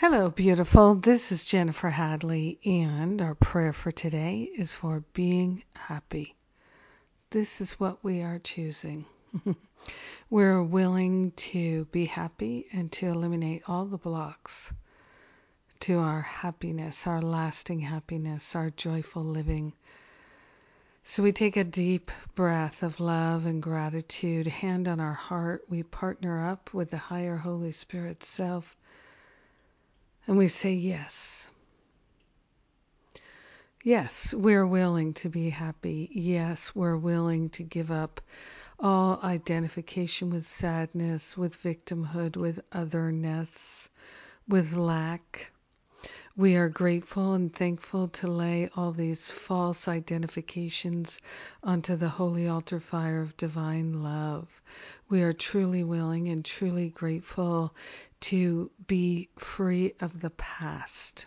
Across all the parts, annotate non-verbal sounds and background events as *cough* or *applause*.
Hello, beautiful. This is Jennifer Hadley, and our prayer for today is for being happy. This is what we are choosing. *laughs* We're willing to be happy and to eliminate all the blocks to our happiness, our lasting happiness, our joyful living. So we take a deep breath of love and gratitude, hand on our heart. We partner up with the higher Holy Spirit self and we say yes. Yes, we're willing to be happy. Yes, we're willing to give up all identification with sadness, with victimhood, with otherness, with lack. We are grateful and thankful to lay all these false identifications onto the holy altar fire of divine love. We are truly willing and truly grateful to be free of the past,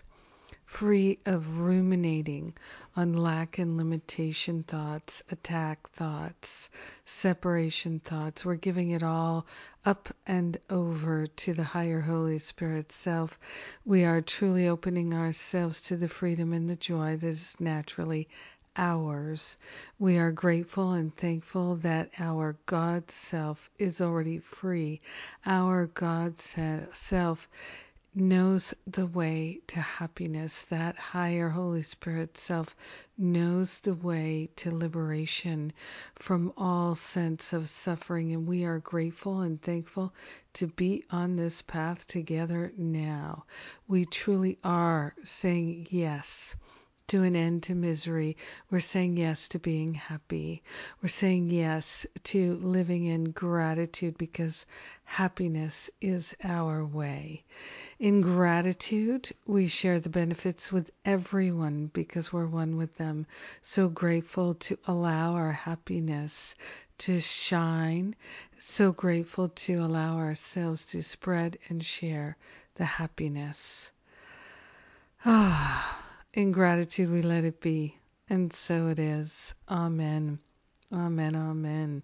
free of ruminating on lack and limitation thoughts, attack thoughts, separation thoughts. We're giving it all up and over to the higher Holy Spirit self. We are truly opening ourselves to the freedom and the joy that is naturally ours. We are grateful and thankful that our God self is already free. Our God self knows the way to happiness. That higher Holy Spirit self knows the way to liberation from all sense of suffering. And we are grateful and thankful to be on this path together now. We truly are saying yes to an end to misery. We're saying yes to being happy. We're saying yes to living in gratitude because happiness is our way. In gratitude, we share the benefits with everyone because we're one with them. So grateful to allow our happiness to shine. So grateful to allow ourselves to spread and share the happiness. Ah, in gratitude we let it be. And so it is. Amen. Amen. Amen.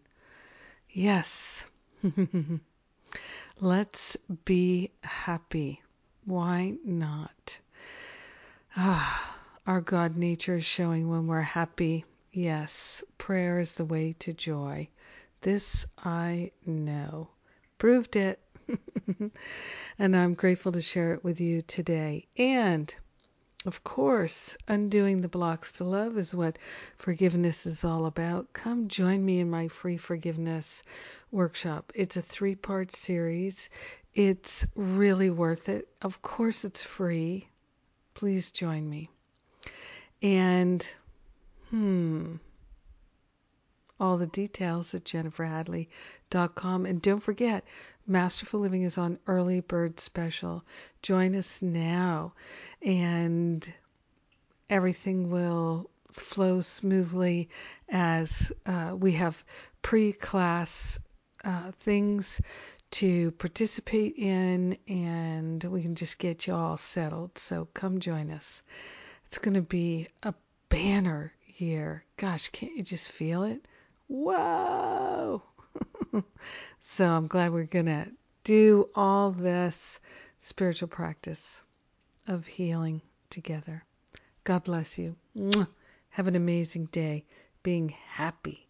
Yes. *laughs* Let's be happy. Why not? Ah, our God nature is showing when we're happy. Yes, prayer is the way to joy. This I know. Proved it. *laughs* and I'm grateful to share it with you today. And of course, undoing the blocks to love is what forgiveness is all about. Come join me in my free forgiveness workshop. It's a three part series. It's really worth it. Of course, it's free. Please join me. And, hmm, all the details at jenniferhadley.com. And don't forget, Masterful Living is on early bird special. Join us now, and everything will flow smoothly as uh, we have pre class uh, things to participate in, and we can just get you all settled. So come join us. It's going to be a banner year. Gosh, can't you just feel it? Whoa! *laughs* so I'm glad we're going to do all this spiritual practice of healing together. God bless you. Have an amazing day being happy.